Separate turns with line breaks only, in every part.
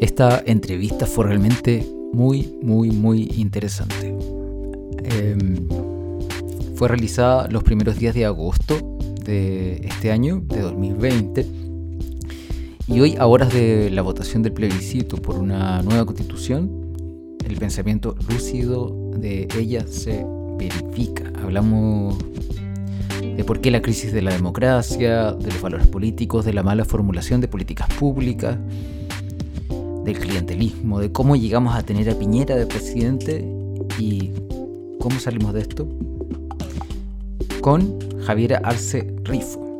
Esta entrevista fue realmente muy, muy, muy interesante. Em, fue realizada los primeros días de agosto de este año, de 2020. Y hoy, a horas de la votación del plebiscito por una nueva constitución, el pensamiento lúcido de ella se verifica. Hablamos de por qué la crisis de la democracia, de los valores políticos, de la mala formulación de políticas públicas, del clientelismo, de cómo llegamos a tener a Piñera de presidente y cómo salimos de esto, con Javiera Arce Rifo.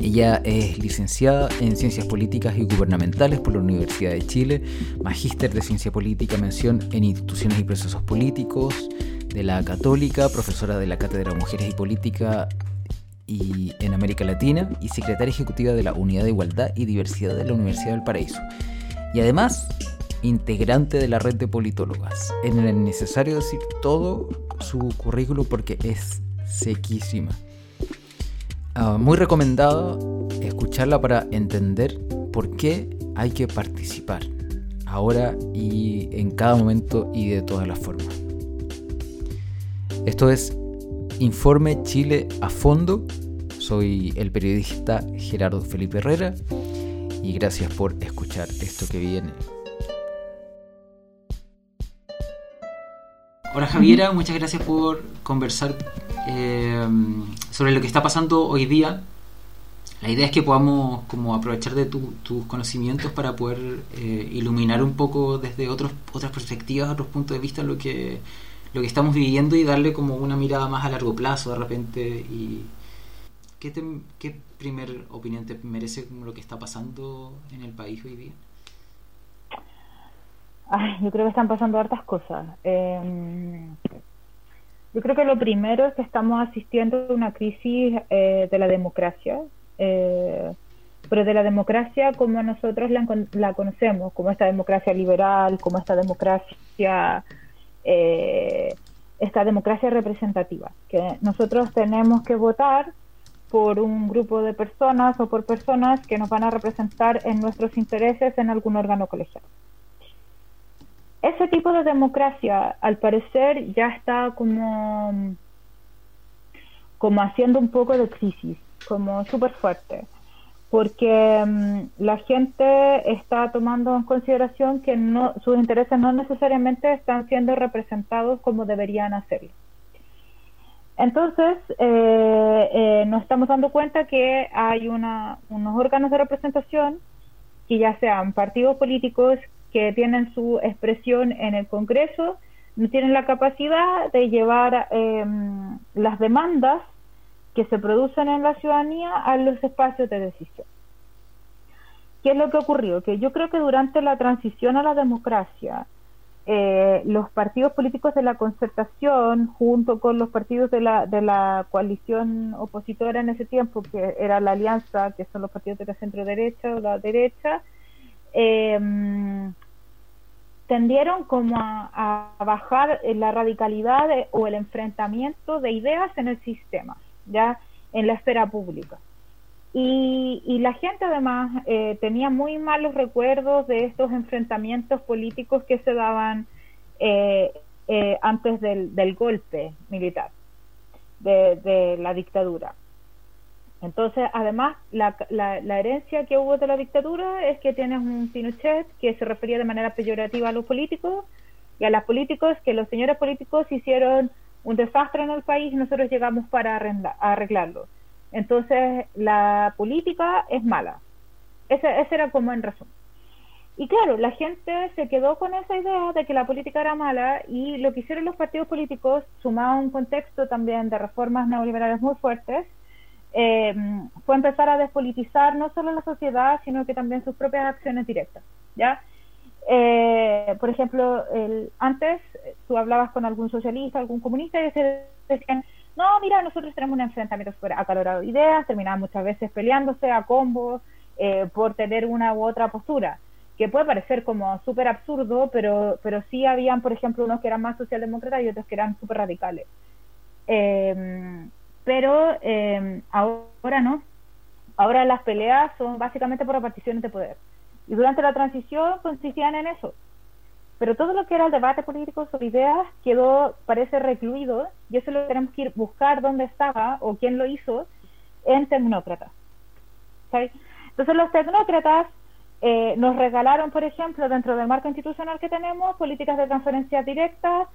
Ella es licenciada en Ciencias Políticas y Gubernamentales por la Universidad de Chile, magíster de Ciencia Política, mención en Instituciones y Procesos Políticos de la Católica, profesora de la Cátedra de Mujeres y Política y en América Latina y secretaria ejecutiva de la Unidad de Igualdad y Diversidad de la Universidad del Paraíso y además integrante de la red de politólogas. Es necesario decir todo su currículum porque es sequísima. Ah, muy recomendado escucharla para entender por qué hay que participar ahora y en cada momento y de todas las formas. Esto es Informe Chile a fondo. Soy el periodista Gerardo Felipe Herrera y gracias por escuchar esto que viene. Hola Javiera, muchas gracias por conversar eh, sobre lo que está pasando hoy día. La idea es que podamos como aprovechar de tus conocimientos para poder eh, iluminar un poco desde otros, otras perspectivas, otros puntos de vista lo que, lo que estamos viviendo y darle como una mirada más a largo plazo de repente y ¿Qué, ¿Qué primer opinión te merece lo que está pasando en el país hoy día?
Ay, yo creo que están pasando hartas cosas. Em, yo creo que lo primero es que estamos asistiendo a una crisis eh, de la democracia, eh, pero de la democracia como nosotros la, la, conocemos, como esta democracia liberal, como esta democracia, eh, esta democracia representativa, que nosotros tenemos que votar por un grupo de personas o por personas que nos van a representar en nuestros intereses en algún órgano colegial. Ese tipo de democracia, al parecer, ya está como, como haciendo un poco de crisis, como súper fuerte, porque mm, la gente está tomando en consideración que no, sus intereses no necesariamente están siendo representados como deberían hacerlo. Entonces, eh, eh, nos estamos dando cuenta que hay una, unos órganos de representación que ya sean partidos políticos que tienen su expresión en el Congreso, no tienen la capacidad de llevar em, las demandas que se producen en la ciudadanía a los espacios de decisión. ¿Qué es lo que ocurrió? Que yo creo que durante la transición a la democracia, eh, los partidos políticos de la concertación, junto con los partidos de la, de la coalición opositora en ese tiempo, que era la alianza, que son los partidos de la centro derecha o la derecha, eh, tendieron como a, bajar la radicalidad o el enfrentamiento de ideas en el sistema, ya en la esfera pública. Y, la gente además eh, tenía muy malos recuerdos de estos enfrentamientos políticos que se daban eh, eh, antes del, golpe militar, de, la dictadura. Entonces, además, la, la, herencia que hubo de la dictadura es que tienes un Pinochet que se refería de manera peyorativa a los políticos y a los políticos, que los señores políticos hicieron un desastre en el país y nosotros llegamos para arreglarlo. Entonces, la política es mala. Ese, era como en resumen. Y claro, la gente se quedó con esa idea de que la política era mala y lo que hicieron los partidos políticos, sumado a un contexto también de reformas neoliberales muy fuertes, eh, fue empezar a despolitizar no solo la sociedad, sino que también sus propias acciones directas. ¿ya? Eh, por ejemplo, antes tú hablabas con algún socialista, algún comunista y decían, no, mira, nosotros tenemos un enfrentamiento súper acalorado de ideas, terminaban muchas veces peleándose a combos eh, por tener una u otra postura, que puede parecer como súper absurdo, pero, pero sí habían, por ejemplo, unos que eran más socialdemócratas y otros que eran súper radicales. Em, pero em, ahora no. Ahora las peleas son básicamente por reparticiones de poder. Y durante la transición consistían en eso. Pero todo lo que era el debate político sobre ideas quedó, parece, recluido, y eso lo tenemos que ir buscar dónde estaba o quién lo hizo en tecnócratas. Entonces los tecnócratas eh, nos regalaron, por ejemplo, dentro del marco institucional que tenemos, políticas de transferencia directa,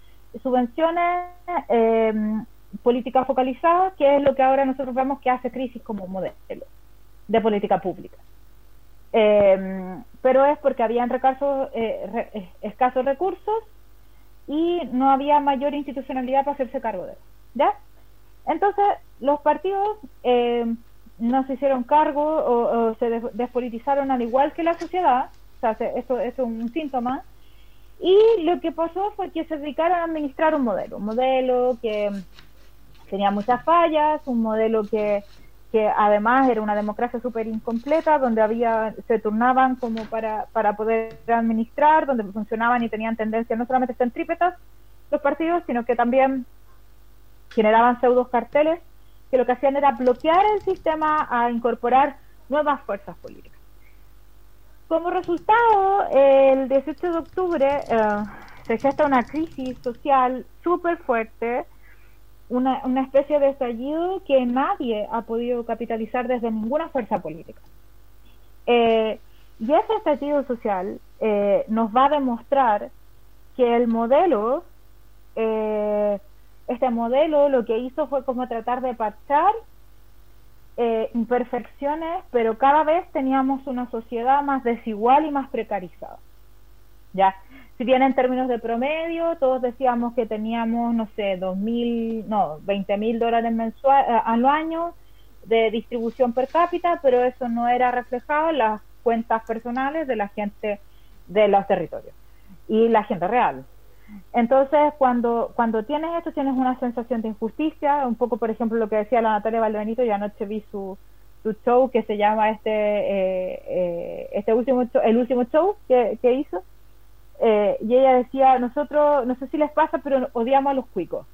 subvenciones, eh, política focalizada, que es lo que ahora nosotros vemos que hace crisis como modelo de política pública. Eh, pero es porque habían eh, escasos recursos y no había mayor institucionalidad para hacerse cargo de eso. ¿Ya? Entonces, los partidos eh, no se hicieron cargo o, se despolitizaron al igual que la sociedad, o sea, esto, es un síntoma, y lo que pasó fue que se dedicaron a administrar un modelo, un modelo que tenía muchas fallas, un modelo que, que además era una democracia súper incompleta, donde había se turnaban como para, para poder administrar, donde funcionaban y tenían tendencia no solamente centrípetas los partidos, sino que también generaban pseudos carteles que lo que hacían era bloquear el sistema a incorporar nuevas fuerzas políticas. Como resultado, el 18 de octubre eh, se gesta una crisis social súper fuerte, una, una, especie de estallido que nadie ha podido capitalizar desde ninguna fuerza política. Eh, y ese estallido social eh, nos va a demostrar que el modelo este modelo lo que hizo fue como tratar de parchar eh, imperfecciones, pero cada vez teníamos una sociedad más desigual y más precarizada. Ya, si bien en términos de promedio, todos decíamos que teníamos, no sé, dos mil, no, 20 mil dólares mensual, eh, al año de distribución per cápita, pero eso no era reflejado en las cuentas personales de la gente de los territorios y la gente real. Entonces, cuando, cuando tienes esto, tienes una sensación de injusticia, un poco, por ejemplo, lo que decía la Natalia Valbenito, ya anoche vi su, su show que se llama este, eh, eh, este último el último show que, que hizo, eh, y ella decía, nosotros, no sé si les pasa, pero odiamos a los cuicos.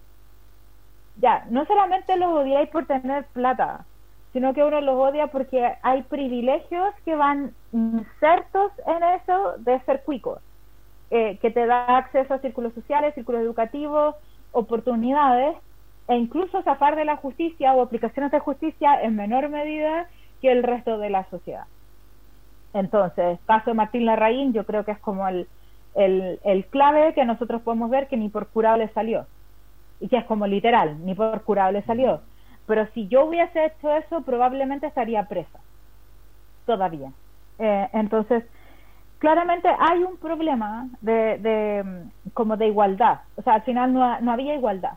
Ya, no solamente los odiáis por tener plata, sino que uno los odia porque hay privilegios que van insertos en eso de ser cuicos. Eh, que te da acceso a círculos sociales, círculos educativos, oportunidades, e incluso zafar de la justicia o aplicaciones de justicia en menor medida que el resto de la sociedad. Entonces, caso de Martín Larraín, yo creo que es como el, el, el clave que nosotros podemos ver que ni por curable salió. Y que es como literal, ni por curable salió. Pero si yo hubiese hecho eso, probablemente estaría presa. Todavía. Eh, entonces, claramente hay un problema de, de, como de igualdad. O sea, al final no, no, había igualdad.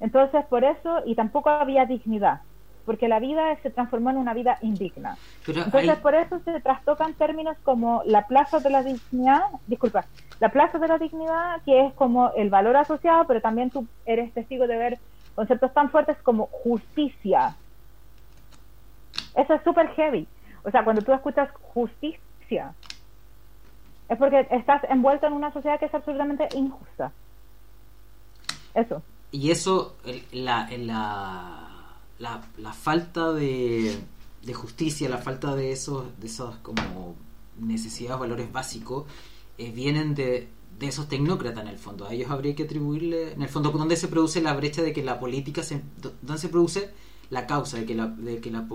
Entonces, por eso, y tampoco había dignidad, porque la vida se transformó en una vida indigna. Entonces, por eso se trastocan términos como la plaza de la dignidad, disculpa, la plaza de la dignidad, que es como el valor asociado, pero también tú eres testigo de ver conceptos tan fuertes como justicia. Eso es súper heavy. O sea, cuando tú escuchas justicia, es porque estás envuelto en una sociedad que es absolutamente injusta. Eso.
Y eso, la, la, la, falta de, de, justicia, la falta de esos, de esos como necesidades, valores básicos, eh, vienen de, de esos tecnócratas en el fondo. A ellos habría que atribuirle, en el fondo, ¿dónde se produce la brecha de que la política, se, dónde se produce la causa de que la, de que la,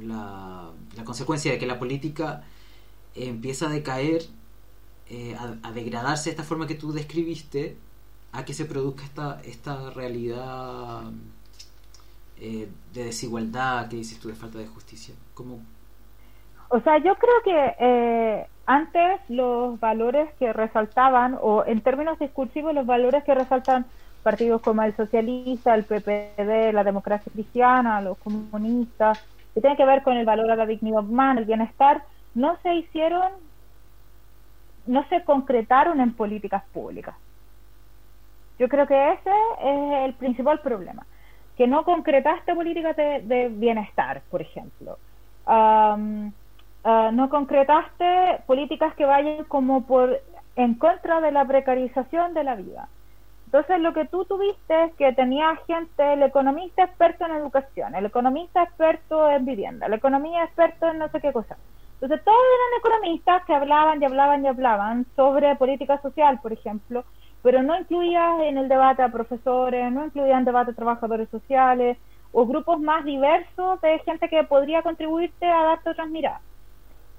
la, la consecuencia de que la política empieza a decaer eh, a, degradarse de esta forma que tú describiste, a que se produzca esta, esta realidad eh, de desigualdad que dices tú, de falta de justicia? como
O sea, yo creo que eh, antes los valores que resaltaban, o en términos discursivos, los valores que resaltan partidos como el socialista, el PPD, la democracia cristiana, los comunistas, que tienen que ver con el valor a la dignidad humana, el bienestar, no se hicieron no se concretaron en políticas públicas. Yo creo que ese es el principal problema, que no concretaste políticas de, bienestar, por ejemplo. Ah, no concretaste políticas que vayan como por en contra de la precarización de la vida. Entonces lo que tú tuviste es que tenía gente, el economista experto en educación, el economista experto en vivienda, el economía experto en no sé qué cosa. Entonces todos eran economistas que hablaban y hablaban y hablaban sobre política social, por ejemplo, pero no incluía en el debate a profesores, no incluía en debate a trabajadores sociales o grupos más diversos de gente que podría contribuirte a darte otras miradas.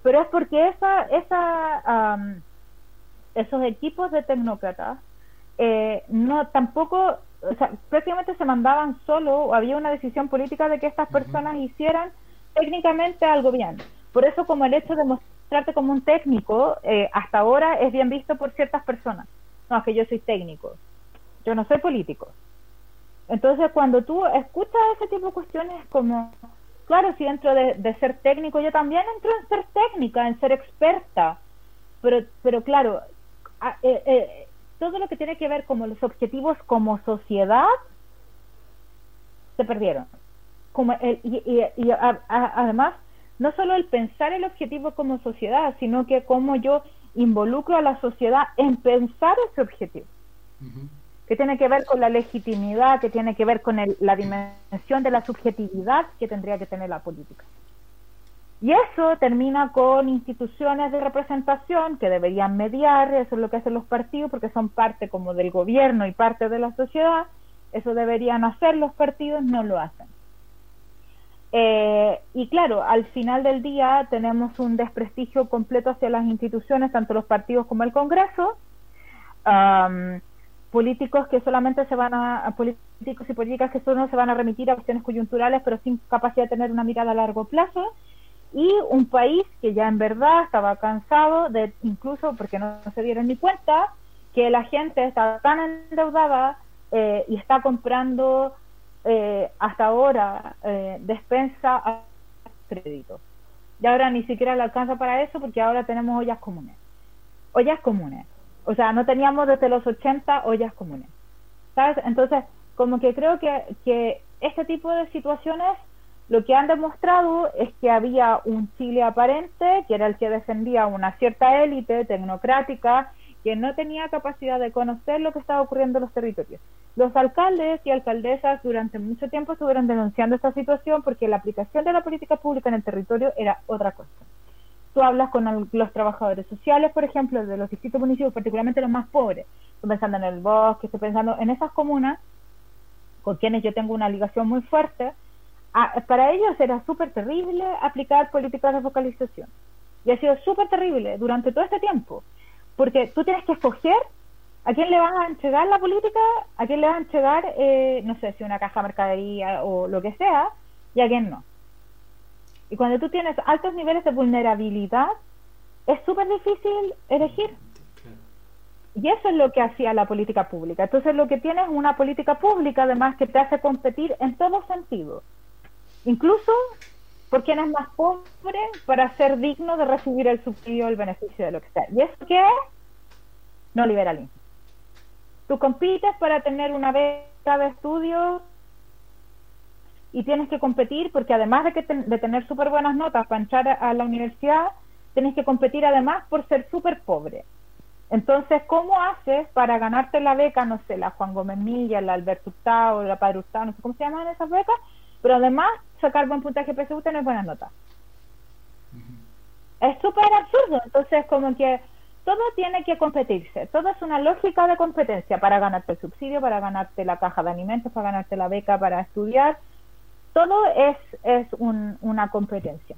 Pero es porque esa, esa, esos equipos de tecnócratas eh, no tampoco, o sea, prácticamente se mandaban solo o había una decisión política de que estas personas hicieran técnicamente algo bien. Por eso como el hecho de mostrarte como un técnico eh, hasta ahora es bien visto por ciertas personas. No, es que yo soy técnico, yo no soy político. Entonces cuando tú escuchas ese tipo de cuestiones como, claro, si dentro de, ser técnico yo también entro en ser técnica, en ser experta, pero, pero claro, eh, eh, todo lo que tiene que ver con los objetivos como sociedad se perdieron. Como y, además, no solo el pensar el objetivo como sociedad, sino que como yo involucro a la sociedad en pensar ese objetivo. Que tiene que ver con la legitimidad, que tiene que ver con la dimensión de la subjetividad que tendría que tener la política. Y eso termina con instituciones de representación que deberían mediar, eso es lo que hacen los partidos, porque son parte como del gobierno y parte de la sociedad, eso deberían hacer los partidos, no lo hacen. Eh, y claro, al final del día tenemos un desprestigio completo hacia las instituciones, tanto los partidos como el Congreso, políticos que solamente se van a, políticos y políticas que solo se van a remitir a cuestiones coyunturales, pero sin capacidad de tener una mirada a largo plazo y un país que ya en verdad estaba cansado de incluso porque no, se dieron ni cuenta que la gente está tan endeudada eh, y está comprando eh, hasta ahora eh, despensa a crédito. Y ahora ni siquiera le alcanza para eso porque ahora tenemos ollas comunes. Ollas comunes. O sea, no teníamos desde los 80 ollas comunes. ¿Sabes? Entonces, como que creo que, que este tipo de situaciones lo que han demostrado es que había un Chile aparente, que era el que defendía una cierta élite tecnocrática, que no tenía capacidad de conocer lo que estaba ocurriendo en los territorios. Los alcaldes y alcaldesas durante mucho tiempo estuvieron denunciando esta situación porque la aplicación de la política pública en el territorio era otra cosa. Tú hablas con los trabajadores sociales, por ejemplo, de los distintos municipios, particularmente los más pobres. Estoy pensando en el bosque, estoy pensando en esas comunas con quienes yo tengo una ligación muy fuerte, Ah, para ellos era súper terrible aplicar políticas de focalización. Y ha sido súper terrible durante todo este tiempo, porque tú tienes que escoger a quién le vas a entregar la política, a quién le vas a entregar, eh, no sé, si una caja de mercadería o lo que sea, y a quién no. Y cuando tú tienes altos niveles de vulnerabilidad, es súper difícil elegir. Y eso es lo que hacía la política pública. Entonces lo que tienes es una política pública, además, que te hace competir en todos sentidos incluso por quienes más pobres para ser digno de recibir el subsidio o el beneficio de lo que sea. ¿Y eso qué es? No liberalismo. Tú compites para tener una beca de estudio y tienes que competir porque además de, que de tener súper buenas notas para entrar a, la universidad, tienes que competir además por ser súper pobre. Entonces, ¿cómo haces para ganarte la beca, no sé, la Juan Gómez Milla, la Alberto Hurtado, la Padre Hurtado, no sé cómo se llaman esas becas? Pero además, sacar buen puntaje PSU no es buena nota. Es súper absurdo. Entonces, como que todo tiene que competirse. Todo es una lógica de competencia para ganarte el subsidio, para ganarte la caja de alimentos, para ganarte la beca para estudiar. Todo es, es una competencia.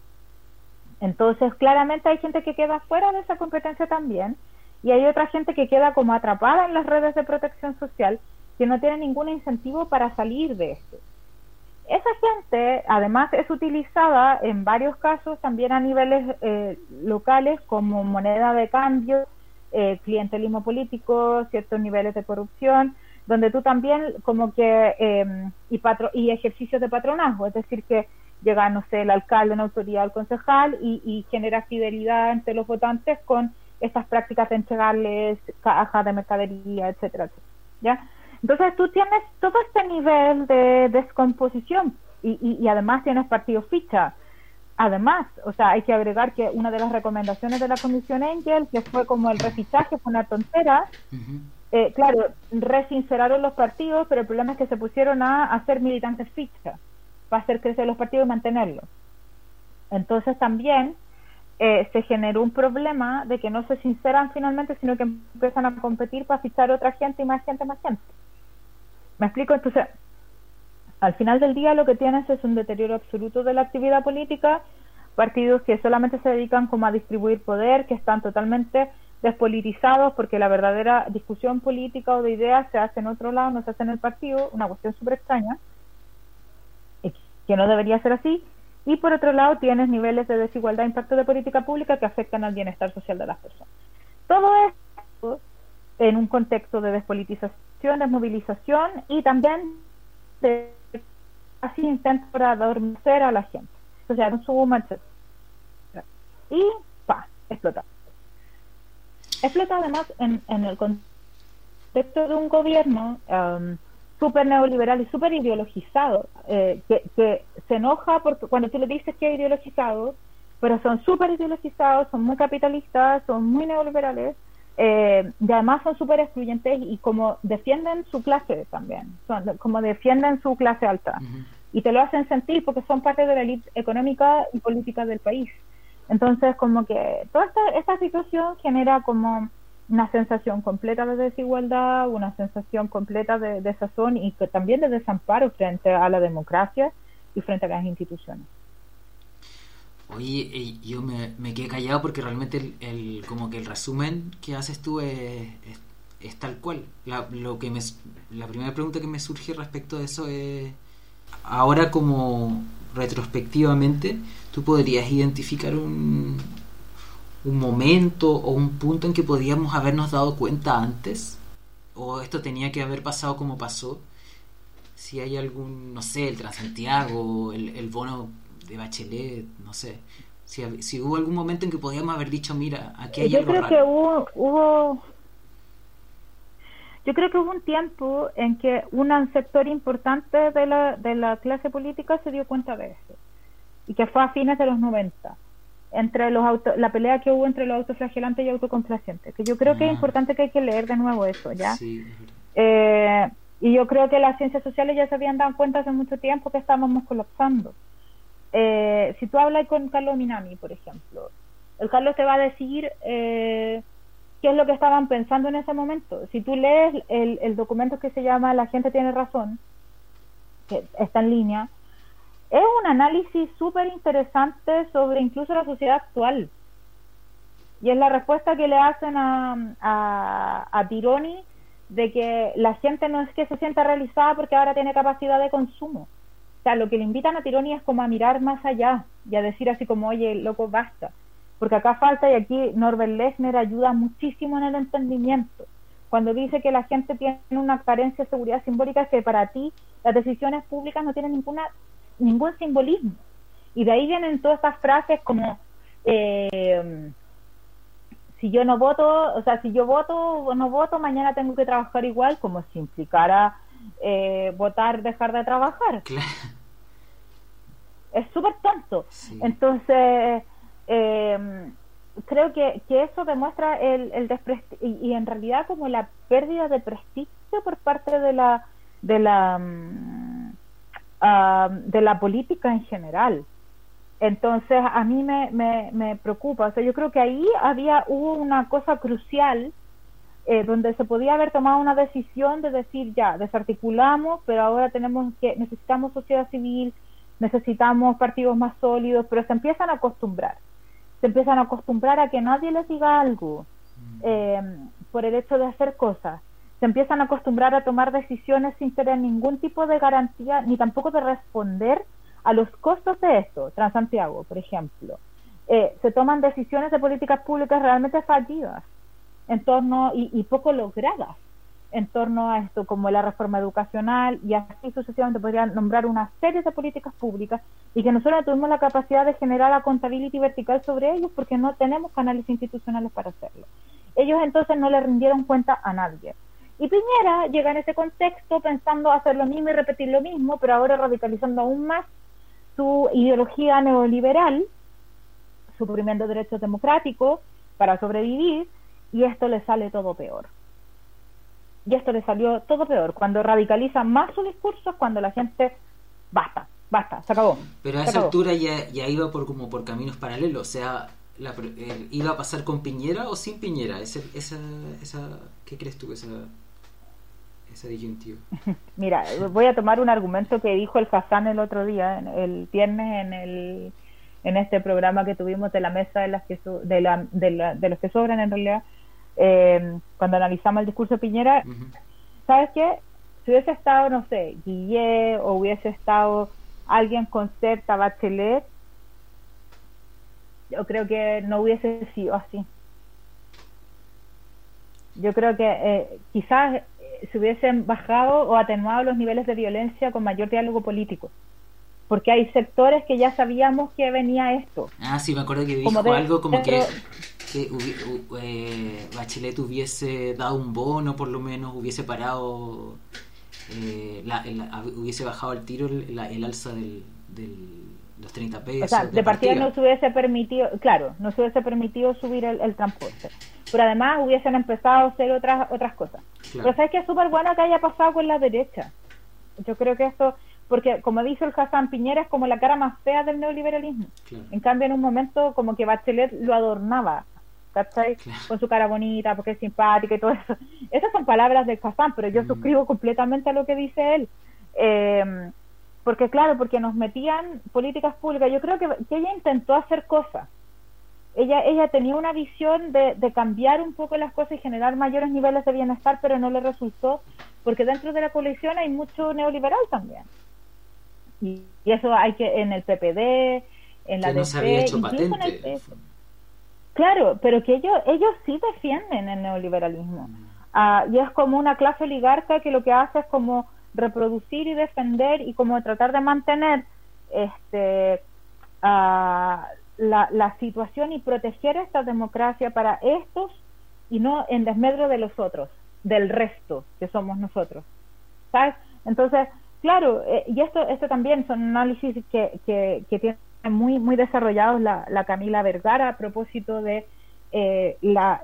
Entonces, claramente hay gente que queda fuera de esa competencia también y hay otra gente que queda como atrapada en las redes de protección social que no tiene ningún incentivo para salir de esto. Esa gente, además, es utilizada en varios casos también a niveles eh, locales como moneda de cambio, eh, clientelismo político, ciertos niveles de corrupción, donde tú también como que, em, y, patro y ejercicios de patronazgo, es decir, que llega, no sé, el alcalde, una autoridad, el concejal y, genera fidelidad entre los votantes con estas prácticas de entregarles cajas de mercadería, etcétera, etcétera. ¿ya? Entonces tú tienes todo este nivel de descomposición y, y, además tienes partido ficha. Además, o sea, hay que agregar que una de las recomendaciones de la Comisión Engel, que fue como el refichaje, fue una tontera. Eh, claro, resinceraron los partidos, pero el problema es que se pusieron a hacer militantes ficha para hacer crecer los partidos y mantenerlos. Entonces también eh, se generó un problema de que no se sinceran finalmente, sino que empiezan a competir para fichar otra gente y más gente, más gente. ¿Me explico? Entonces, al final del día lo que tienes es un deterioro absoluto de la actividad política, partidos que solamente se dedican como a distribuir poder, que están totalmente despolitizados porque la verdadera discusión política o de ideas se hace en otro lado, no se hace en el partido, una cuestión súper extraña, que no debería ser así. Y por otro lado tienes niveles de desigualdad e impacto de política pública que afectan al bienestar social de las personas. Todo esto en un contexto de despolitización, desmovilización y también de así intento para adormecer a la gente. O sea, un suma, Y pa, explota. Explota además en, en el contexto de un gobierno um, súper neoliberal y súper ideologizado, eh, que, que, se enoja porque cuando tú le dices que es ideologizado, pero son súper ideologizados, son muy capitalistas, son muy neoliberales, eh, y además son súper excluyentes y como defienden su clase también, son, como defienden su clase alta. Y te lo hacen sentir porque son parte de la élite económica y política del país. Entonces, como que toda esta, esta situación genera como una sensación completa de desigualdad, una sensación completa de desazón y que también de desamparo frente a la democracia y frente a las instituciones.
Oye, yo me, me quedé callado porque realmente el, como que el resumen que haces tú es, es, tal cual. La, lo que me, la primera pregunta que me surge respecto de eso es, ahora como retrospectivamente, ¿tú podrías identificar un, un momento o un punto en que podíamos habernos dado cuenta antes? ¿O esto tenía que haber pasado como pasó? Si hay algún, no sé, el Transantiago, el, el bono de Bachelet, no sé. Si, si, hubo algún momento en que podíamos haber dicho, mira, aquí hay
Yo creo que hubo, hubo yo creo que hubo un tiempo en que un sector importante de la, de la clase política se dio cuenta de eso y que fue a fines de los 90 entre los auto, la pelea que hubo entre los autoflagelantes y autocomplacientes, que yo creo que es ah. importante que hay que leer de nuevo eso, ¿ya? eh, y yo creo que las ciencias sociales ya se habían dado cuenta hace mucho tiempo que estábamos colapsando. Eh, si tú hablas con Carlos Minami, por ejemplo, el Carlos te va a decir eh, qué es lo que estaban pensando en ese momento. Si tú lees el, el documento que se llama La gente tiene razón, que está en línea, es un análisis súper interesante sobre incluso la sociedad actual. Y es la respuesta que le hacen a, a, a Tironi de que la gente no es que se sienta realizada porque ahora tiene capacidad de consumo. O sea, lo que le invitan a Tironi es como a mirar más allá y a decir así como, oye, loco, basta. Porque acá falta, y aquí Norbert Lechner ayuda muchísimo en el entendimiento. Cuando dice que la gente tiene una carencia de seguridad simbólica, es que para ti las decisiones públicas no tienen ninguna ningún simbolismo. Y de ahí vienen todas estas frases como, eh, si yo no voto, o sea, si yo voto o no voto, mañana tengo que trabajar igual, como si implicara eh, votar, dejar de trabajar. Es súper tonto. Entonces, eh, creo que, que, eso demuestra el, el y, y, en realidad como la pérdida de prestigio por parte de la de la de la política en general. Entonces, a mí me, me, preocupa. O sea, yo creo que ahí había, hubo una cosa crucial eh, donde se podía haber tomado una decisión de decir, ya, desarticulamos, pero ahora tenemos que, necesitamos sociedad civil, necesitamos partidos más sólidos, pero se empiezan a acostumbrar. Se empiezan a acostumbrar a que nadie les diga algo eh, por el hecho de hacer cosas se empiezan a acostumbrar a tomar decisiones sin tener ningún tipo de garantía ni tampoco de responder a los costos de esto. Transantiago, por ejemplo. Eh, se toman decisiones de políticas públicas realmente fallidas en torno y, y, poco logradas en torno a esto, como la reforma educacional y así sucesivamente podrían nombrar una serie de políticas públicas y que nosotros no tuvimos la capacidad de generar la contabilidad vertical sobre ellos porque no tenemos canales institucionales para hacerlo. Ellos entonces no le rindieron cuenta a nadie. Y Piñera llega en ese contexto pensando hacer lo mismo y repetir lo mismo, pero ahora radicalizando aún más su ideología neoliberal, suprimiendo derechos democráticos para sobrevivir, y esto le sale todo peor. Y esto le salió todo peor, cuando radicaliza más su discurso, cuando la gente, basta, basta, se acabó.
Pero a esa altura ya, ya iba por como por caminos paralelos, o sea, iba a pasar con Piñera o sin Piñera? Ese, esa, esa, ¿Qué crees tú esa, esa disyuntiva?
Mira, voy a tomar un argumento que dijo el Hassan el otro día, el viernes en el en este programa que tuvimos de la mesa de las que de, la, de, los que sobran en realidad eh, cuando analizamos el discurso de Piñera sabes qué si hubiese estado no sé Guille o hubiese estado alguien con certa Bachelet yo creo que no hubiese sido así. Yo creo que eh, quizás se hubiesen bajado o atenuado los niveles de violencia con mayor diálogo político. Porque hay sectores que ya sabíamos que venía esto.
Ah, sí, me acuerdo que dijo algo como que, eh, Bachelet hubiese dado un bono, por lo menos, hubiese parado, hubiese bajado al tiro el, el alza del los 30 pesos. O
sea, de, partida, no se hubiese permitido, claro, no se hubiese permitido subir el, transporte. Pero además hubiesen empezado a hacer otras otras cosas. Pero sabes que es súper bueno que haya pasado con la derecha. Yo creo que esto, porque como dice el Hassan Piñera, es como la cara más fea del neoliberalismo. En cambio, en un momento como que Bachelet lo adornaba. ¿cachai? Con su cara bonita, porque es simpática y todo eso. Esas son palabras del Hassan, pero yo mm. suscribo completamente a lo que dice él. Eh, porque claro, porque nos metían políticas públicas. Yo creo que, ella intentó hacer cosas. Ella, ella tenía una visión de, de, cambiar un poco las cosas y generar mayores niveles de bienestar, pero no le resultó, porque dentro de la coalición hay mucho neoliberal también. Y, eso hay que en el PPD, en la
que no se había hecho patente.
Claro, pero que ellos, ellos sí defienden el neoliberalismo. Ah, y es como una clase oligarca que lo que hace es como reproducir y defender y como tratar de mantener este la, la situación y proteger esta democracia para estos y no en desmedro de los otros, del resto que somos nosotros. ¿Sabes? Entonces, claro, eh, y esto, esto también son análisis que, que, que tienen muy, muy desarrollados la, la Camila Vergara a propósito de eh, la,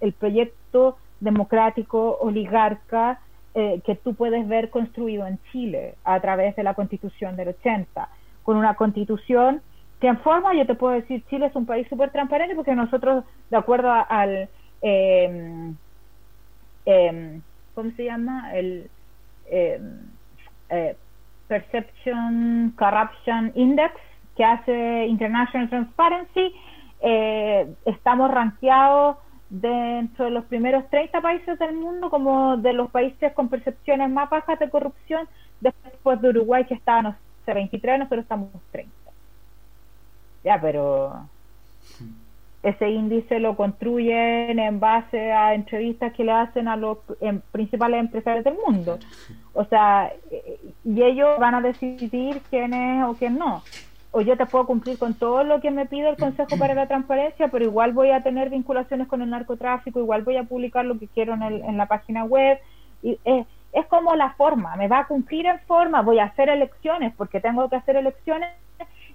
el proyecto democrático oligarca eh, que tú puedes ver construido en Chile a través de la constitución del 80, con una constitución que en forma, yo te puedo decir, Chile es un país súper transparente porque nosotros, de acuerdo al, eh, ¿cómo se llama? El em, eh, Perception Corruption Index que hace International Transparency, eh, estamos rankeados dentro de los primeros 30 países del mundo como de los países con percepciones más bajas de corrupción, después de Uruguay que estaba, no sé, 23, nosotros estamos 30. Ya, pero ese índice lo construyen en base a entrevistas que le hacen a los principales empresarios del mundo. O sea, y ellos van a decidir quién es o quién no o yo te puedo cumplir con todo lo que me pide el Consejo para la Transparencia, pero igual voy a tener vinculaciones con el narcotráfico, igual voy a publicar lo que quiero en, el, en la página web. Y, eh, es como la forma, me va a cumplir en forma, voy a hacer elecciones porque tengo que hacer elecciones,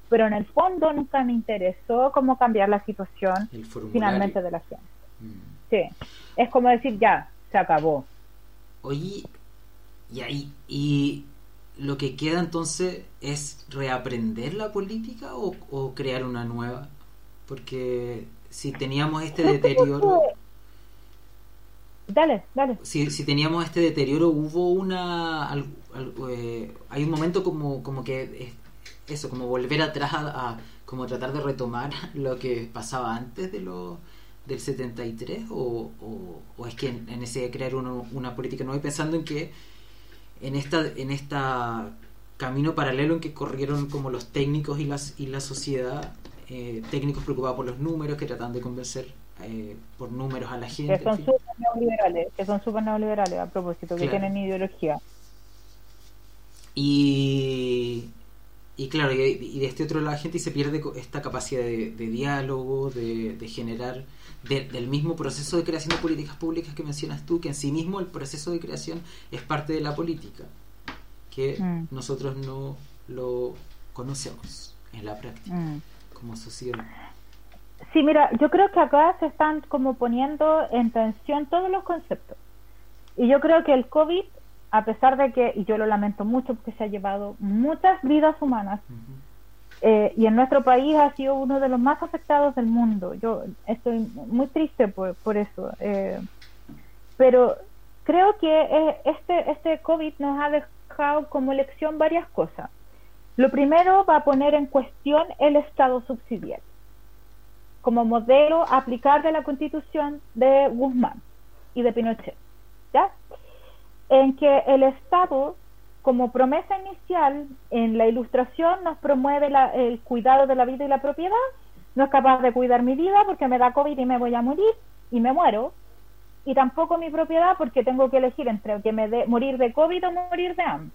pero en el fondo nunca me interesó cómo cambiar la situación finalmente de la gente. Mm. Sí, es como decir, ya, se acabó.
Oye, y ahí, y lo que queda entonces es reaprender la política o, crear una nueva. Porque si teníamos este deterioro...
Dale, dale.
Si, si teníamos este deterioro, hubo una... Eh, hay un momento como, como que... eso, como volver atrás a, como tratar de retomar lo que pasaba antes de lo del 73 o, o, o es que en, ese crear una política nueva y pensando en que en esta en esta camino paralelo en que corrieron como los técnicos y las y la sociedad eh, técnicos preocupados por los números que tratan de convencer eh, por números a la gente
que son súper neoliberales que son súper neoliberales a propósito que tienen ideología.
Y y claro y, de este otro lado la gente se pierde esta capacidad de, diálogo de, de generar del mismo proceso de creación de políticas públicas que mencionas tú, que en sí mismo el proceso de creación es parte de la política, que mm. nosotros no lo conocemos en la práctica mm. como sociedad.
Sí, mira, yo creo que acá se están como poniendo en tensión todos los conceptos. Y yo creo que el COVID, a pesar de que, y yo lo lamento mucho porque se ha llevado muchas vidas humanas, eh, y en nuestro país ha sido uno de los más afectados del mundo. Yo estoy muy triste por, por eso. Eh, pero creo que eh, este, este COVID nos ha dejado como lección varias cosas. Lo primero va a poner en cuestión el Estado subsidiario como modelo a aplicar de la constitución de Guzmán y de Pinochet. ¿ya? En que el Estado como promesa inicial, en la ilustración nos promueve el cuidado de la vida y la propiedad. No es capaz de cuidar mi vida porque me da COVID y me voy a morir y me muero. Y tampoco mi propiedad porque tengo que elegir entre que me de, morir de COVID o morir de hambre.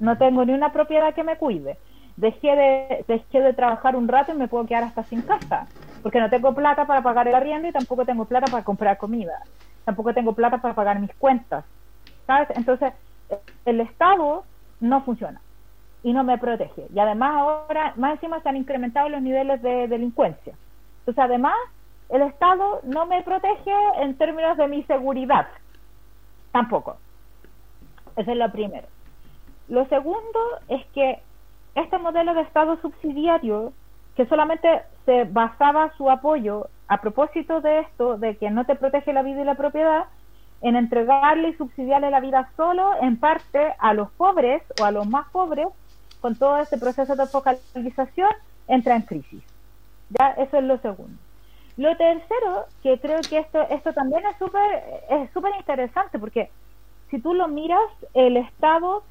No tengo ni una propiedad que me cuide. Dejé de, dejé de trabajar un rato y me puedo quedar hasta sin casa. Porque no tengo plata para pagar el arriendo y tampoco tengo plata para comprar comida. Tampoco tengo plata para pagar mis cuentas. ¿Sabes? Entonces, el Estado no funciona y no me protege. Y además ahora, más encima, se han incrementado los niveles de delincuencia. Entonces, además, el Estado no me protege en términos de mi seguridad. Tampoco. Eso es lo primero. Lo segundo es que este modelo de Estado subsidiario, que solamente se basaba su apoyo a propósito de esto, de que no te protege la vida y la propiedad, en entregarle y subsidiarle la vida solo, en parte, a los pobres o a los más pobres, con todo este proceso de focalización, entra en crisis. Ya, eso es lo segundo. Lo tercero, que creo que esto, esto también es súper es súper interesante, porque si tú lo miras, el Estado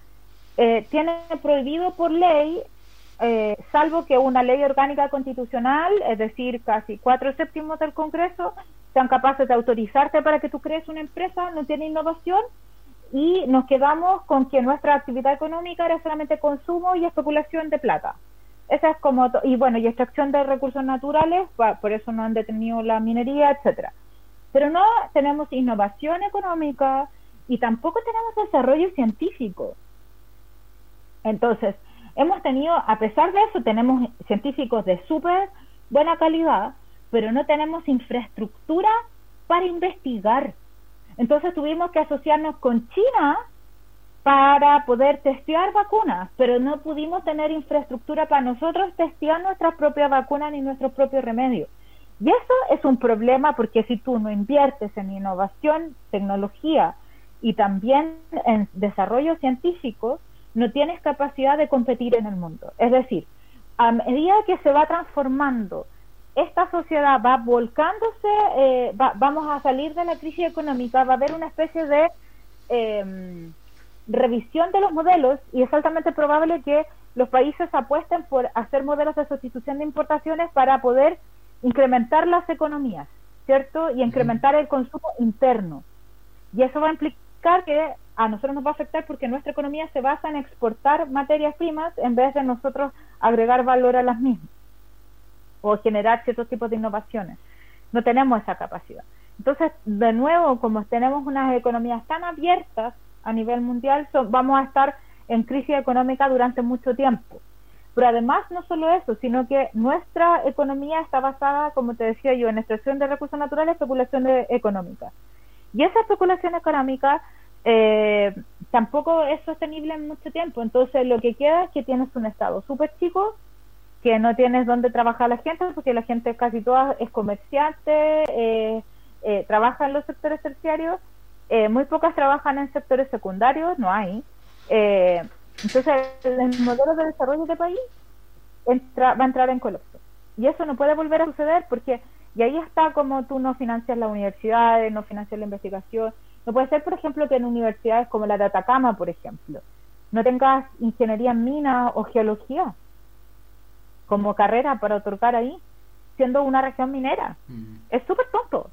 eh, tiene prohibido por ley, eh, salvo que una ley orgánica constitucional, es decir, casi cuatro séptimos del Congreso, sean capaces de autorizarte para que tú crees una empresa, no tiene innovación y nos quedamos con que nuestra actividad económica era solamente consumo y especulación de plata. Esa es como, y bueno, y extracción de recursos naturales, por eso no han detenido la minería, etcétera. Pero no tenemos innovación económica y tampoco tenemos desarrollo científico. Entonces, hemos tenido, a pesar de eso, tenemos científicos de súper buena calidad, pero no tenemos infraestructura para investigar. Entonces tuvimos que asociarnos con China para poder testear vacunas, pero no pudimos tener infraestructura para nosotros testear nuestras propias vacunas ni nuestros propios remedios. Y eso es un problema porque si tú no inviertes en innovación, tecnología y también en desarrollo científico, no tienes capacidad de competir en el mundo. Es decir, a medida que se va transformando esta sociedad va volcándose, eh, vamos a salir de la crisis económica, va a haber una especie de em, revisión de los modelos y es altamente probable que los países apuesten por hacer modelos de sustitución de importaciones para poder incrementar las economías, ¿cierto? Y incrementar el consumo interno. Y eso va a implicar que a nosotros nos va a afectar porque nuestra economía se basa en exportar materias primas en vez de nosotros agregar valor a las mismas o generar ciertos tipos de innovaciones. No tenemos esa capacidad. Entonces, de nuevo, como tenemos unas economías tan abiertas a nivel mundial, vamos a estar en crisis económica durante mucho tiempo. Pero además, no solo eso, sino que nuestra economía está basada, como te decía yo, en extracción de recursos naturales, especulación económica. Y esa especulación económica eh, tampoco es sostenible en mucho tiempo. Entonces, lo que queda es que tienes un Estado súper chico, que no tienes dónde trabajar la gente, porque la gente casi toda es comerciante, eh, eh, trabaja en los sectores terciarios, eh, muy pocas trabajan en sectores secundarios, no hay. entonces, el modelo de desarrollo de país entra, va a entrar en colapso. Y eso no puede volver a suceder porque, y ahí está como tú no financias la universidad, no financias la investigación. No puede ser, por ejemplo, que en universidades como la de Atacama, por ejemplo, no tengas ingeniería en minas o geología como carrera para otorgar ahí, siendo una región minera. Mm. Es súper tonto.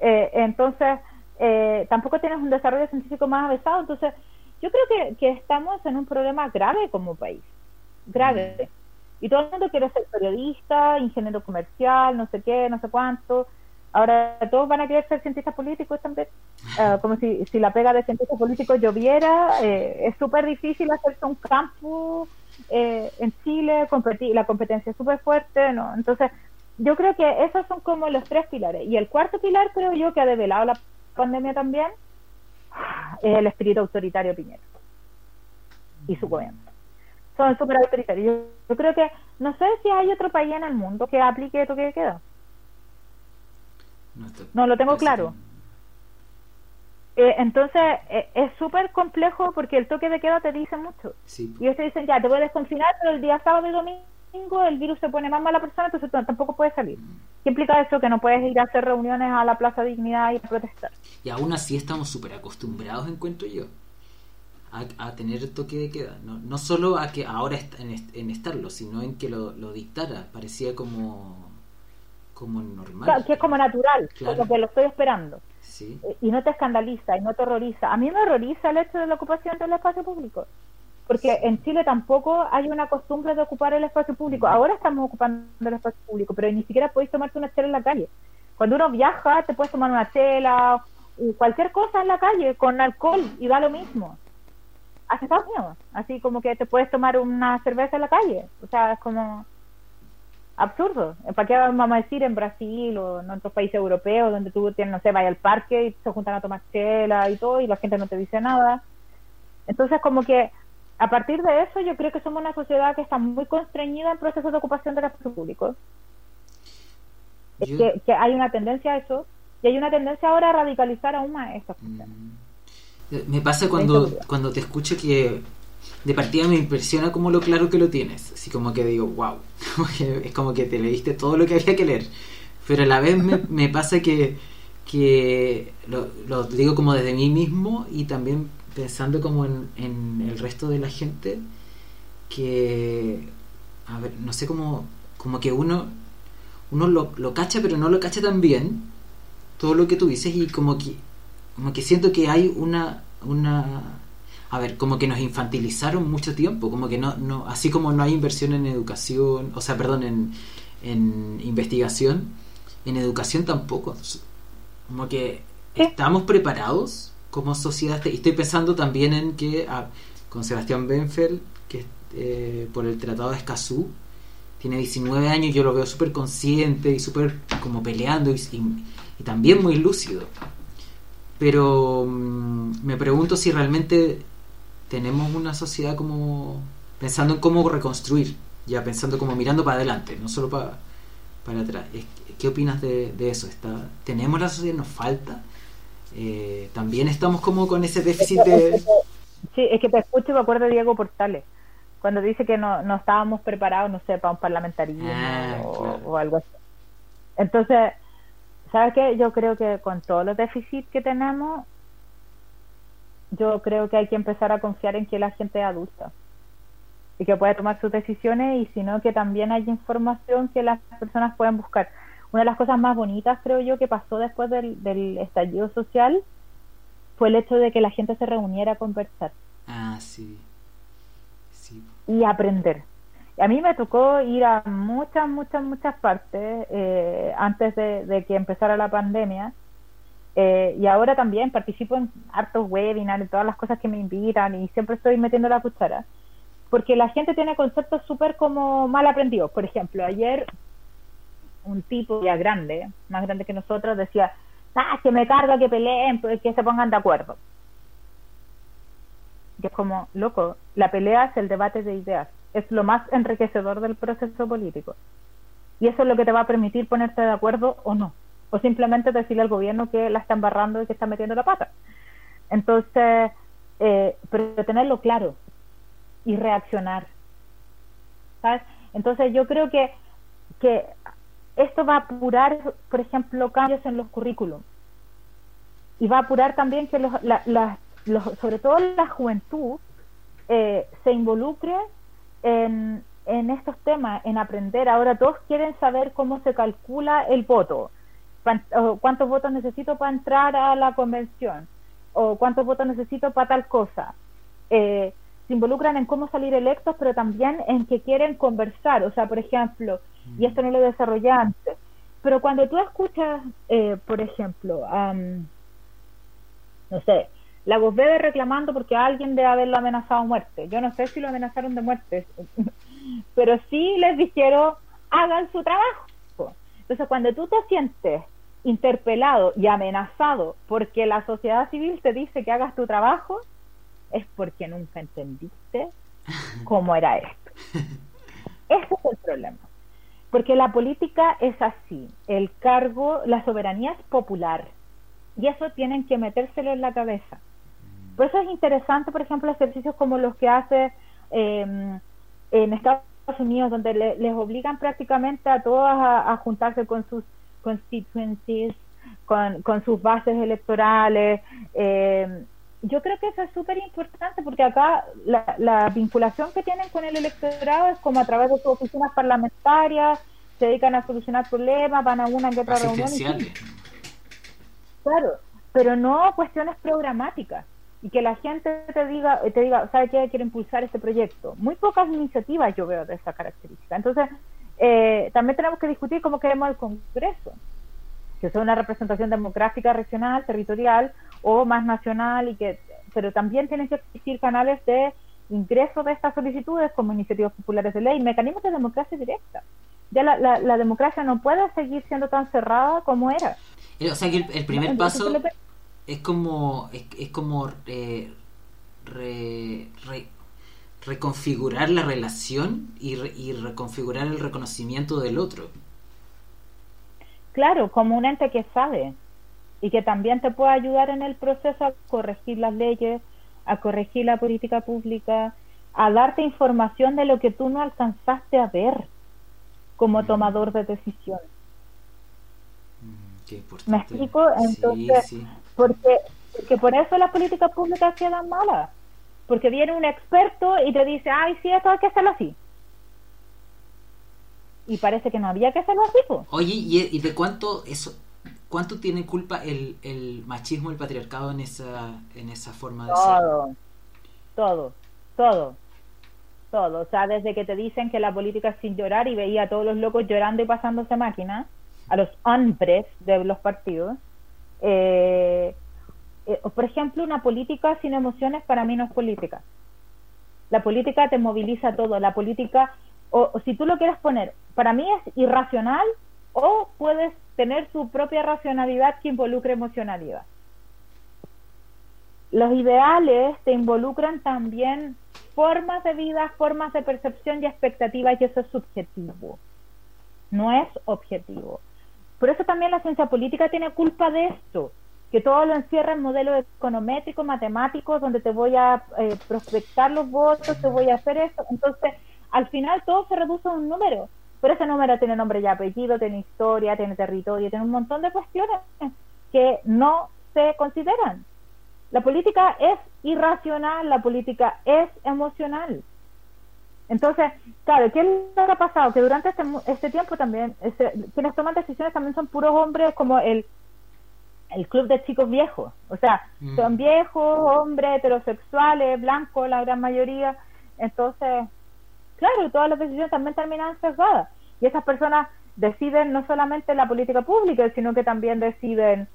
Eh, entonces, eh, tampoco tienes un desarrollo científico más avanzado. Entonces, yo creo que, estamos en un problema grave como país. Grave. Mm. Y todo el mundo quiere ser periodista, ingeniero comercial, no sé qué, no sé cuánto. Ahora todos van a querer ser cientistas políticos también, ah, como si, si la pega de cientistas políticos lloviera. Eh, es súper difícil hacerse un campo eh, en Chile, la competencia es súper fuerte, ¿no? Entonces, yo creo que esos son como los tres pilares. Y el cuarto pilar, creo yo, que ha develado la pandemia también, es el espíritu autoritario Piñera y su gobierno. son súper autoritarios. Yo, creo que, no sé si hay otro país en el mundo que aplique toque de queda. No, lo tengo claro. Eh, entonces, eh, es súper complejo porque el toque de queda te dice mucho. Y ellos te dicen, ya, te voy a desconfinar, pero el día sábado y domingo el virus se pone más mala persona, entonces tampoco puedes salir. ¿Qué implica eso? Que no puedes ir a hacer reuniones a la Plaza Dignidad y protestar.
Y aún así estamos súper acostumbrados, encuentro yo a, tener toque de queda. No, no solo a que ahora en, estarlo, sino en que lo, dictara. Parecía como, como normal.
que es como natural, como que lo estoy esperando. Eh, y no te escandaliza y no te horroriza. A mí me horroriza el hecho de la ocupación del espacio público. Porque en Chile tampoco hay una costumbre de ocupar el espacio público. Ahora estamos ocupando el espacio público, pero ni siquiera podéis tomarte una chela en la calle. Cuando uno viaja, te puedes tomar una chela, o cualquier cosa en la calle con alcohol y da lo mismo hace Estados Unidos. Así como que te puedes tomar una cerveza en la calle. O sea, es como absurdo. ¿Para qué vamos a decir en Brasil o en otros países europeos donde tú tienes, no sé, vaya al parque y se juntan a tomar chela y todo y la gente no te dice nada? Entonces, como que a partir de eso, yo creo que somos una sociedad que está muy constreñida en procesos de ocupación del espacio público. Que, que, hay una tendencia a eso y hay una tendencia ahora a radicalizar aún más estas cuestiones. Mm.
Me pasa cuando, cuando te escucho que de partida me impresiona como lo claro que lo tienes. Así como que digo, wow. es como que te leíste todo lo que había que leer. Pero a la vez me, me pasa que, que lo, lo, digo como desde mí mismo y también pensando como en, en el resto de la gente que, a ver, no sé cómo, como que uno, uno lo, lo cacha pero no lo cacha tan bien todo lo que tú dices y como que como que siento que hay una, una a ver, como que nos infantilizaron mucho tiempo, como que no, no, así como no hay inversión en educación, o sea, perdón, en, en investigación, en educación tampoco. Como que estamos preparados como sociedad, y estoy pensando también en que ah, con Sebastián Benfeld, que eh, por el Tratado de Escazú, tiene 19 años, yo lo veo súper consciente y súper como peleando y, y también muy lúcido pero mm, me pregunto si realmente tenemos una sociedad como pensando en cómo reconstruir, ya pensando como mirando para adelante, no solo para, para atrás. ¿Qué opinas de, eso? ¿Está, ¿Tenemos la sociedad? ¿Nos falta? Eh, también estamos como con ese déficit de...
Sí, es que te escucho y me acuerdo de Diego Portales, cuando dice que no, no estábamos preparados, no sé, para un parlamentarismo ah, o algo así. Entonces, ¿Sabes qué? Yo creo que con todos los déficits que tenemos, yo creo que hay que empezar a confiar en que la gente es adulta y que puede tomar sus decisiones y sino que también hay información que las personas pueden buscar. Una de las cosas más bonitas, creo yo, que pasó después del, del estallido social fue el hecho de que la gente se reuniera a conversar.
Ah, sí. sí.
Y aprender a mí me tocó ir a muchas, muchas, muchas partes eh, antes de, que empezara la pandemia. Eh, y ahora también participo en hartos webinars, en todas las cosas que me invitan y siempre estoy metiendo la cuchara. Porque la gente tiene conceptos súper como mal aprendidos. Por ejemplo, ayer un tipo ya grande, más grande que nosotros, decía, ah, que me carga, que peleen, pues, que se pongan de acuerdo. Y es como, loco, la pelea es el debate de ideas es lo más enriquecedor del proceso político. Y eso es lo que te va a permitir ponerte de acuerdo o no. O simplemente decirle al gobierno que la está embarrando y que está metiendo la pata. Entonces, eh, pero tenerlo claro y reaccionar. ¿Sabes? Entonces yo creo que, que esto va a apurar, por ejemplo, cambios en los currículums. Y va a apurar también que los, sobre todo la juventud eh, se involucre en, en estos temas, en aprender. Ahora todos quieren saber cómo se calcula el voto, cuántos votos necesito para entrar a la convención, o cuántos votos necesito para tal cosa. Eh, se involucran en cómo salir electos, pero también en que quieren conversar. O sea, por ejemplo, y esto no lo desarrollé antes, pero cuando tú escuchas, eh, por ejemplo, no sé, la voz bebe reclamando porque alguien debe haberlo amenazado a muerte. Yo no sé si lo amenazaron de muerte, pero sí les dijeron, hagan su trabajo. Entonces, cuando tú te sientes interpelado y amenazado porque la sociedad civil te dice que hagas tu trabajo, es porque nunca entendiste como era esto. Ese es el problema. Porque la política es así, el cargo, la soberanía es popular y eso tienen que metérselo en la cabeza. Por eso es interesante, por ejemplo, ejercicios como los que hace em, en Estados Unidos, donde les obligan prácticamente a todos a, juntarse con sus constituencies, con, con sus bases electorales. Eh, yo creo que eso es súper importante porque acá la, vinculación que tienen con el electorado es como a través de sus oficinas parlamentarias, se dedican a solucionar problemas, van a una que otra reunión. claro, pero no cuestiones programáticas y que la gente te diga, te diga, ¿sabe qué? Quiero impulsar este proyecto. Muy pocas iniciativas yo veo de esa característica. Entonces, eh, también tenemos que discutir cómo queremos el Congreso que sea una representación demográfica regional, territorial o más nacional, y que, pero también tienen que existir canales de ingreso de estas solicitudes como iniciativas populares de ley, mecanismos de democracia directa. Ya la, la, democracia no puede seguir siendo tan cerrada como era.
Eh, o sea que el, primer paso es como es, como eh, reconfigurar la relación y, y reconfigurar el reconocimiento del otro.
Claro, como un ente que sabe y que también te puede ayudar en el proceso a corregir las leyes, a corregir la política pública, a darte información de lo que tú no alcanzaste a ver como mm. tomador de decisión.
Mm, ¿Me
explico? Entonces, Porque, porque por eso las políticas públicas quedan malas. Porque viene un experto y te dice, ay, sí, esto hay que hacerlo así y parece que no había que hacerlo así.
Oye, ¿y, de cuánto eso cuánto tiene culpa el, el machismo, el patriarcado en esa en esa forma de
todo, ser? Todo, todo, todo. O sea, desde que te dicen que la política es sin llorar y veía a todos los locos llorando y pasándose máquina, a los hombres de los partidos. Eh, eh, por ejemplo, una política sin emociones para mí no es política. La política te moviliza todo. La política o, si tú lo quieres poner, para mí es irracional o puedes tener su propia racionalidad que involucre emocionalidad. Los ideales te involucran también formas de vida, formas de percepción y expectativas y eso es subjetivo, no es objetivo. Por eso también la ciencia política tiene culpa de esto, que todo lo encierra en modelos econométricos, matemáticos, donde te voy a eh, prospectar los votos, te voy a hacer esto. Entonces, al final todo se reduce a un número, pero ese número tiene nombre y apellido, tiene historia, tiene territorio, tiene un montón de cuestiones que no se consideran. La política es irracional, la política es emocional. Entonces, claro, ¿qué es lo que ha pasado? Que durante este, este tiempo también, este, quienes toman decisiones también son puros hombres como el, el club de chicos viejos. O sea, mm. son viejos, hombres, heterosexuales, blancos, la gran mayoría. Entonces, claro, todas las decisiones también terminan sesgadas. Y esas personas deciden no solamente la política pública, sino que también deciden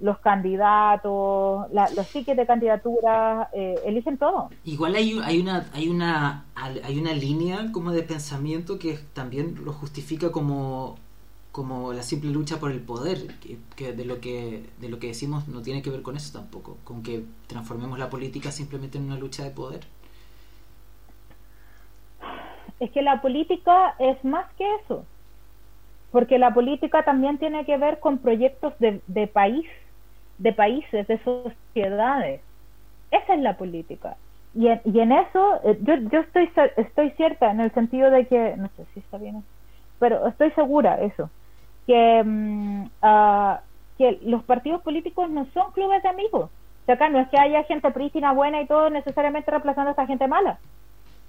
los candidatos, los psiques de candidatura, eh, eligen todo.
Igual hay, hay una hay una hay una línea como de pensamiento que también lo justifica como como la simple lucha por el poder, que, de lo que de lo que decimos no tiene que ver con eso tampoco, con que transformemos la política simplemente en una lucha de poder
es que la política es más que eso, porque la política también tiene que ver con proyectos de, de país, de países, de sociedades. Esa es la política. Y en, y en eso, eh, yo, yo estoy, estoy cierta en el sentido de que, no sé si está bien, pero estoy segura eso, que, mm, ah, que los partidos políticos no son clubes de amigos. O sea, acá no es que haya gente prístina buena y todo necesariamente reemplazando a esa gente mala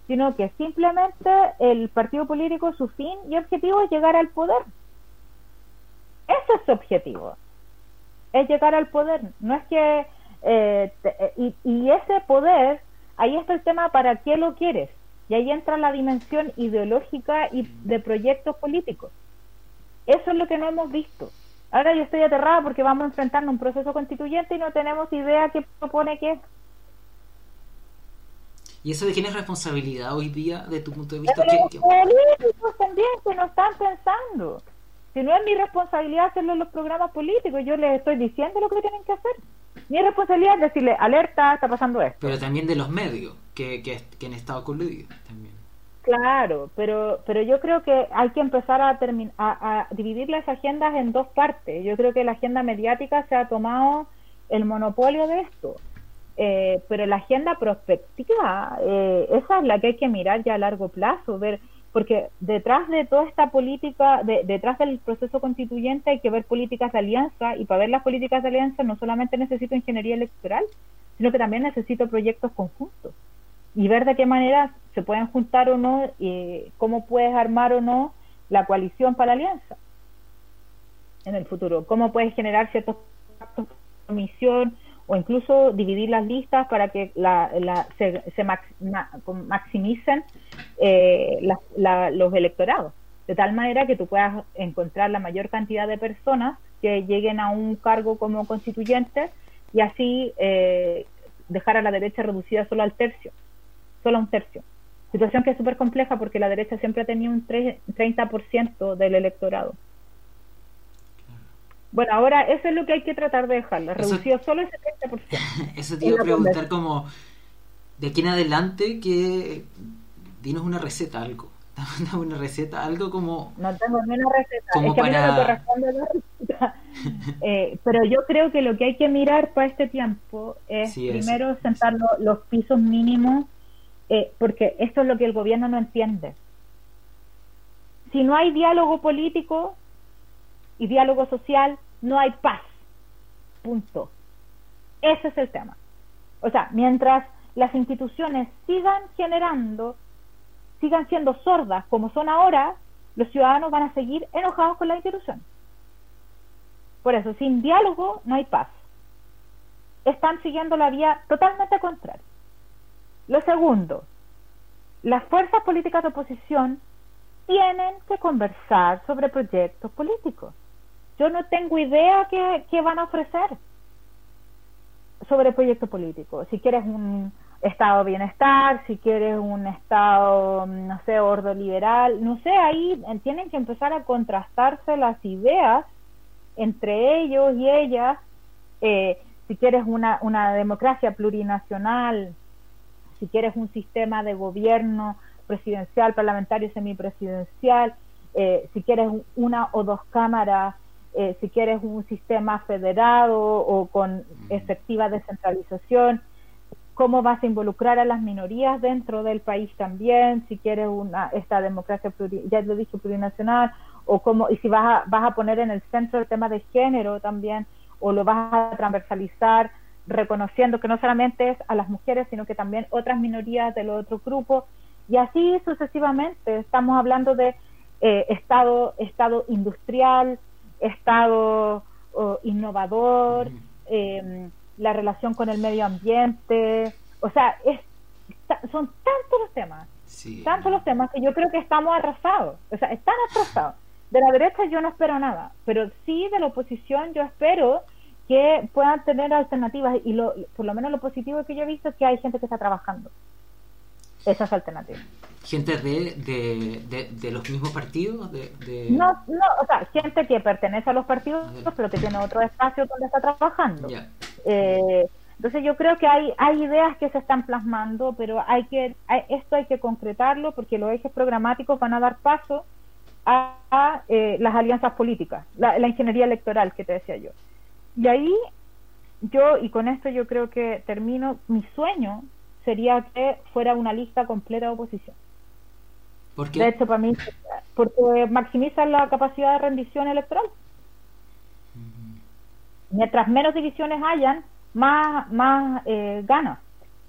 sino que simplemente el partido político, su fin y objetivo es llegar al poder. Ese es su objetivo, es llegar al poder. No es que, eh, eh, y, ese poder, ahí está el tema para qué lo quieres. Y ahí entra la dimensión ideológica y de proyectos políticos. Eso es lo que no hemos visto. Ahora yo estoy aterrada porque vamos a enfrentarnos a un proceso constituyente y no tenemos idea qué propone qué.
¿Y eso de quién es responsabilidad hoy día, de tu punto de vista?
los políticos también que no están pensando. Si no es mi responsabilidad hacerlo en los programas políticos, yo les estoy diciendo lo que tienen que hacer. Mi responsabilidad es decirle, alerta, está pasando esto.
Pero también de los medios que, que, que han estado coludidos también.
Claro, pero, pero yo creo que hay que empezar a, a, a dividir las agendas en dos partes. Yo creo que la agenda mediática se ha tomado el monopolio de esto. Eh, pero la agenda prospectiva, eh, esa es la que hay que mirar ya a largo plazo, ver, porque detrás de toda esta política, de, detrás del proceso constituyente hay que ver políticas de alianza y para ver las políticas de alianza no solamente necesito ingeniería electoral, sino que también necesito proyectos conjuntos y ver de qué manera se pueden juntar o no, y cómo puedes armar o no la coalición para la alianza en el futuro, cómo puedes generar ciertos pactos de misión o incluso dividir las listas para que la, se, maximicen eh, los electorados, de tal manera que tú puedas encontrar la mayor cantidad de personas que lleguen a un cargo como constituyente y así eh, dejar a la derecha reducida solo al tercio solo un tercio. Situación que es súper compleja porque la derecha siempre ha tenido un 30% del electorado. Bueno, ahora eso es lo que hay que tratar de dejarlo, reducido solo ese 30%.
Eso te iba a preguntar como, de aquí en adelante, que dinos una receta, algo. una receta, algo como...
No tengo ni una receta, es que a mí no me corresponde la receta. Eh, pero yo creo que lo que hay que mirar para este tiempo es primero sentar los pisos mínimos eh, porque esto es lo que el gobierno no entiende. Si no hay diálogo político y diálogo social, no hay paz. Punto. Ese es el tema. O sea, mientras las instituciones sigan generando, sigan siendo sordas como son ahora, los ciudadanos van a seguir enojados con la institución. Por eso, sin diálogo no hay paz. Están siguiendo la vía totalmente contraria. Lo segundo, las fuerzas políticas de oposición tienen que conversar sobre proyectos políticos. Yo no tengo idea qué, van a ofrecer sobre proyectos políticos. Si quieres un estado de bienestar, si quieres un estado, no sé, liberal, no sé, ahí tienen que empezar a contrastarse las ideas entre ellos y ellas. Eh, si quieres una, una democracia plurinacional, si quieres un sistema de gobierno presidencial, parlamentario, semipresidencial, eh, si quieres una o dos cámaras, eh, si quieres un sistema federado o con efectiva descentralización, cómo vas a involucrar a las minorías dentro del país también, si quieres una esta democracia ya lo dije plurinacional o cómo y si vas a, vas a poner en el centro el tema de género también o lo vas a transversalizar reconociendo que no solamente es a las mujeres, sino que también otras minorías de los otros grupos, y así sucesivamente. Estamos hablando de eh, Estado, Estado industrial, Estado innovador, em, la relación con el medio ambiente, o sea, es, son tantos los temas, tantos los temas que yo creo que estamos atrasados, o sea, están atrasados. De la derecha yo no espero nada, pero sí de la oposición yo espero que puedan tener alternativas y lo, por lo menos lo positivo que yo he visto es que hay gente que está trabajando esas alternativas.
¿Gente de, de, los mismos partidos? De,
No, no, o sea, gente que pertenece a los partidos, pero que tiene otro espacio donde está trabajando. Eh, entonces yo creo que hay, hay ideas que se están plasmando, pero hay que esto hay que concretarlo porque los ejes programáticos van a dar paso a, eh, las alianzas políticas, la ingeniería electoral que te decía yo. Y ahí yo, y con esto yo creo que termino, mi sueño sería que fuera una lista completa de oposición.
¿Por qué?
De hecho, para mí, porque maximiza la capacidad de rendición electoral. Mientras menos divisiones hayan, más, más eh, ganas,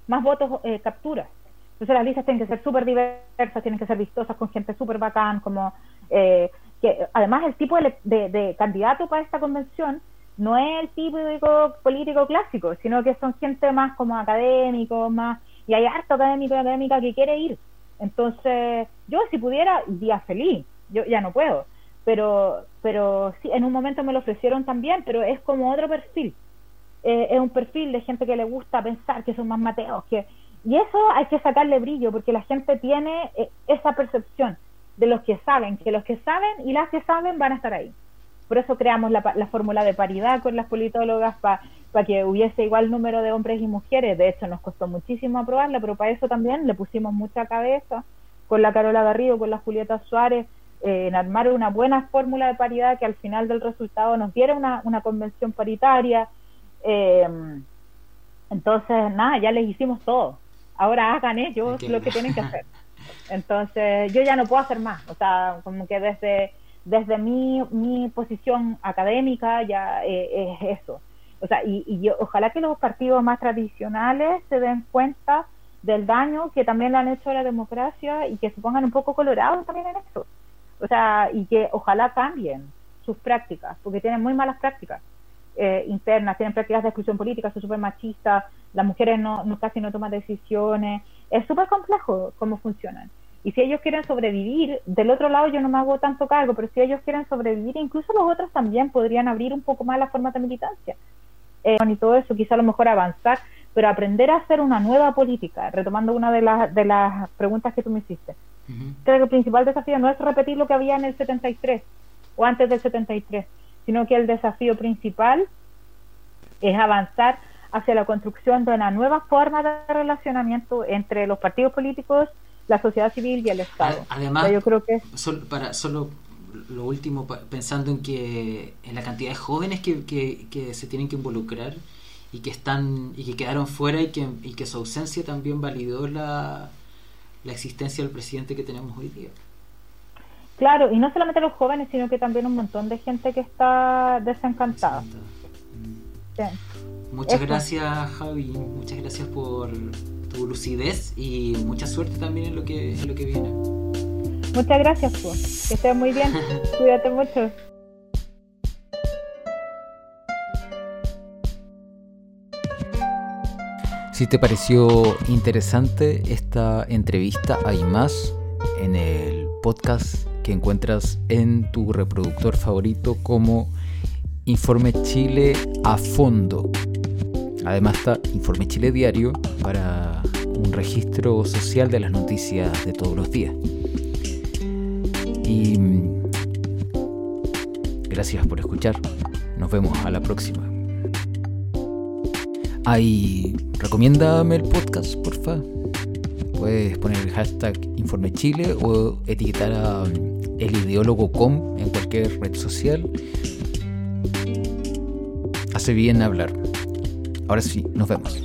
más votos eh, capturas. Entonces las listas tienen que ser súper diversas, tienen que ser vistosas con gente súper bacán, como eh, que además el tipo de, de candidato para esta convención no es el típico político clásico, sino que son gente más como académico, más, y hay harto académico y académica que quiere ir. Entonces, yo si pudiera, día feliz, yo ya no puedo, pero, pero sí, en un momento me lo ofrecieron también, pero es como otro perfil. Eh, es un perfil de gente que le gusta pensar que son más mateos, que, y eso hay que sacarle brillo, porque la gente tiene eh, esa percepción de los que saben, que los que saben y las que saben van a estar ahí. Por eso creamos la, la fórmula de paridad con las politólogas para que hubiese igual número de hombres y mujeres. De hecho, nos costó muchísimo aprobarla, pero para eso también le pusimos mucha cabeza con la Carola Garrido, con la Julieta Suárez, eh, en armar una buena fórmula de paridad que al final del resultado nos diera una, una convención paritaria. Eh, entonces, nada, ya les hicimos todo. Ahora hagan ellos lo que tienen que hacer. Entonces, yo ya no puedo hacer más. O sea, como que desde, desde mi, mi posición académica ya eh, es eso. O sea, y, y yo, ojalá que los partidos más tradicionales se den cuenta del daño que también le han hecho a la democracia y que se pongan un poco colorados también en eso. O sea, y que ojalá cambien sus prácticas, porque tienen muy malas prácticas eh, internas, tienen prácticas de exclusión política, son súper machistas, las mujeres no, no, casi no toman decisiones, es súper complejo cómo funcionan. Y si ellos quieren sobrevivir, del otro lado yo no me hago tanto cargo, pero si ellos quieren sobrevivir, incluso los otros también podrían abrir un poco más las formas de militancia. Eh, y todo eso, quizá a lo mejor avanzar, pero aprender a hacer una nueva política, retomando una de las, de las preguntas que tú me hiciste. Creo que el principal desafío no es repetir lo que había en el 73 o antes del 73, sino que el desafío principal es avanzar hacia la construcción de una nueva forma de relacionamiento entre los partidos políticos, la sociedad civil y el Estado.
Además, yo creo que para solo lo último, pensando en que en la cantidad de jóvenes que, que, se tienen que involucrar y que están y que quedaron fuera y que, y que su ausencia también validó la, la existencia del presidente que tenemos hoy día.
Claro, y no solamente los jóvenes, sino que también un montón de gente que está desencantada.
Muchas gracias, Javi. Muchas gracias por tu lucidez y mucha suerte también en lo que, en lo que viene.
Muchas gracias, pues. Que estés muy bien. Cuídate mucho.
Si te pareció interesante esta entrevista, hay más en el podcast que encuentras en tu reproductor favorito como Informe Chile a fondo. Además está Informe Chile Diario para un registro social de las noticias de todos los días. Y mm, gracias por escuchar. Nos vemos a la próxima. Ahí, recomiéndame el podcast, porfa. Puedes poner el hashtag Informe Chile o etiquetar a mm, el com en cualquier red social. Hace bien hablar. Ahora sí, nos vemos.